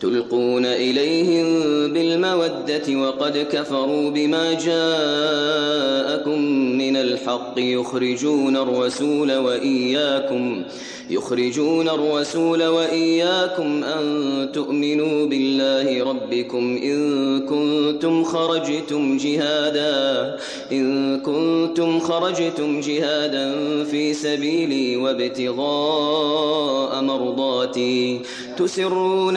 تلقون إليهم بالمودة وقد كفروا بما جاءكم من الحق يخرجون الرسول وإياكم يخرجون الرسول وإياكم أن تؤمنوا بالله ربكم إن كنتم خرجتم جهادا إن كنتم خرجتم جهادا في سبيلي وابتغاء مرضاتي تسرون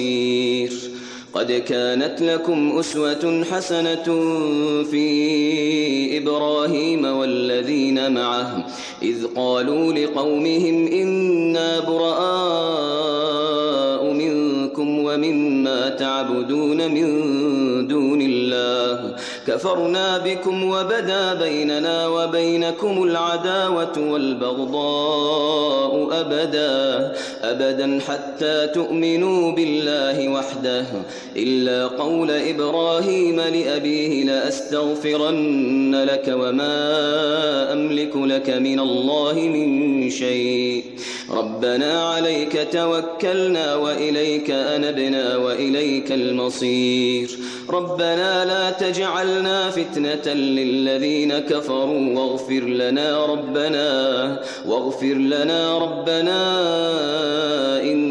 قد كانت لكم أسوة حسنة في إبراهيم والذين معه إذ قالوا لقومهم إنا براء منكم ومما تعبدون من دون الله. كفرنا بكم وبدا بيننا وبينكم العداوة والبغضاء أبدا أبدا حتى تؤمنوا بالله وحده. إلا قول إبراهيم لأبيه لأستغفرن لك وما أملك لك من الله من شيء. ربنا عليك توكلنا وإليك أنبنا وإليك المصير. ربنا لا تجعلنا فتنة للذين كفروا واغفر لنا ربنا واغفر لنا ربنا إنك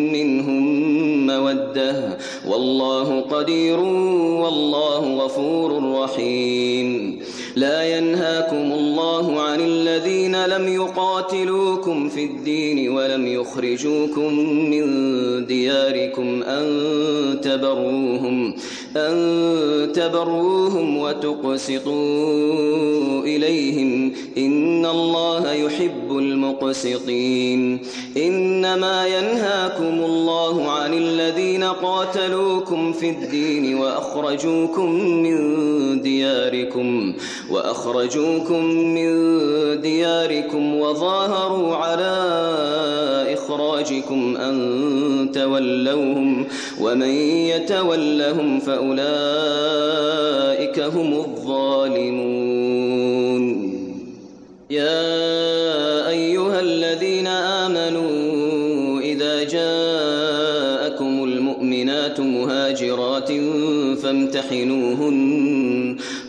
مودة. والله قدير والله غفور رحيم. لا ينهاكم الله عن الذين لم يقاتلوكم في الدين ولم يخرجوكم من دياركم أن تبروهم أن تبروهم وتقسطوا إليهم إن الله يحب المقسطين إنما ينهاكم الله عن الذين قاتلوكم في الدين وأخرجوكم من دياركم وأخرجوكم من دياركم وظاهروا على إخراجكم أن تولوهم ومن يتولهم فأولئك هم الظالمون يا أيها الذين آمنوا إذا جاءكم المؤمنات مهاجرات فامتحنوهن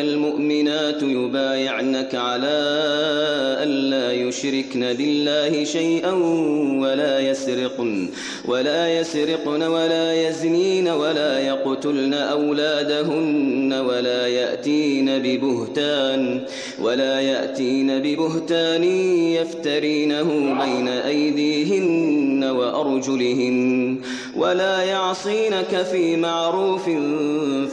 المؤمنات يبايعنك على ألا يشركن بالله شيئا ولا يسرقن ولا يسرقن ولا يزنين ولا يقتلن أولادهن ولا يأتين ببهتان ولا يأتين ببهتان يفترينه بين أيديهن وأرجلهن ولا يعصينك في معروف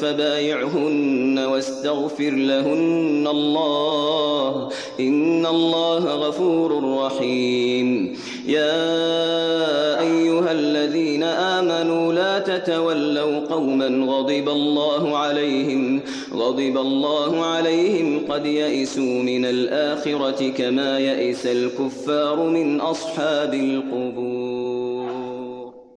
فبايعهن واستغفر لهن الله. إن الله غفور رحيم. يا أيها الذين آمنوا لا تتولوا قوما غضب الله عليهم غضب الله عليهم قد يئسوا من الآخرة كما يئس الكفار من أصحاب القبور.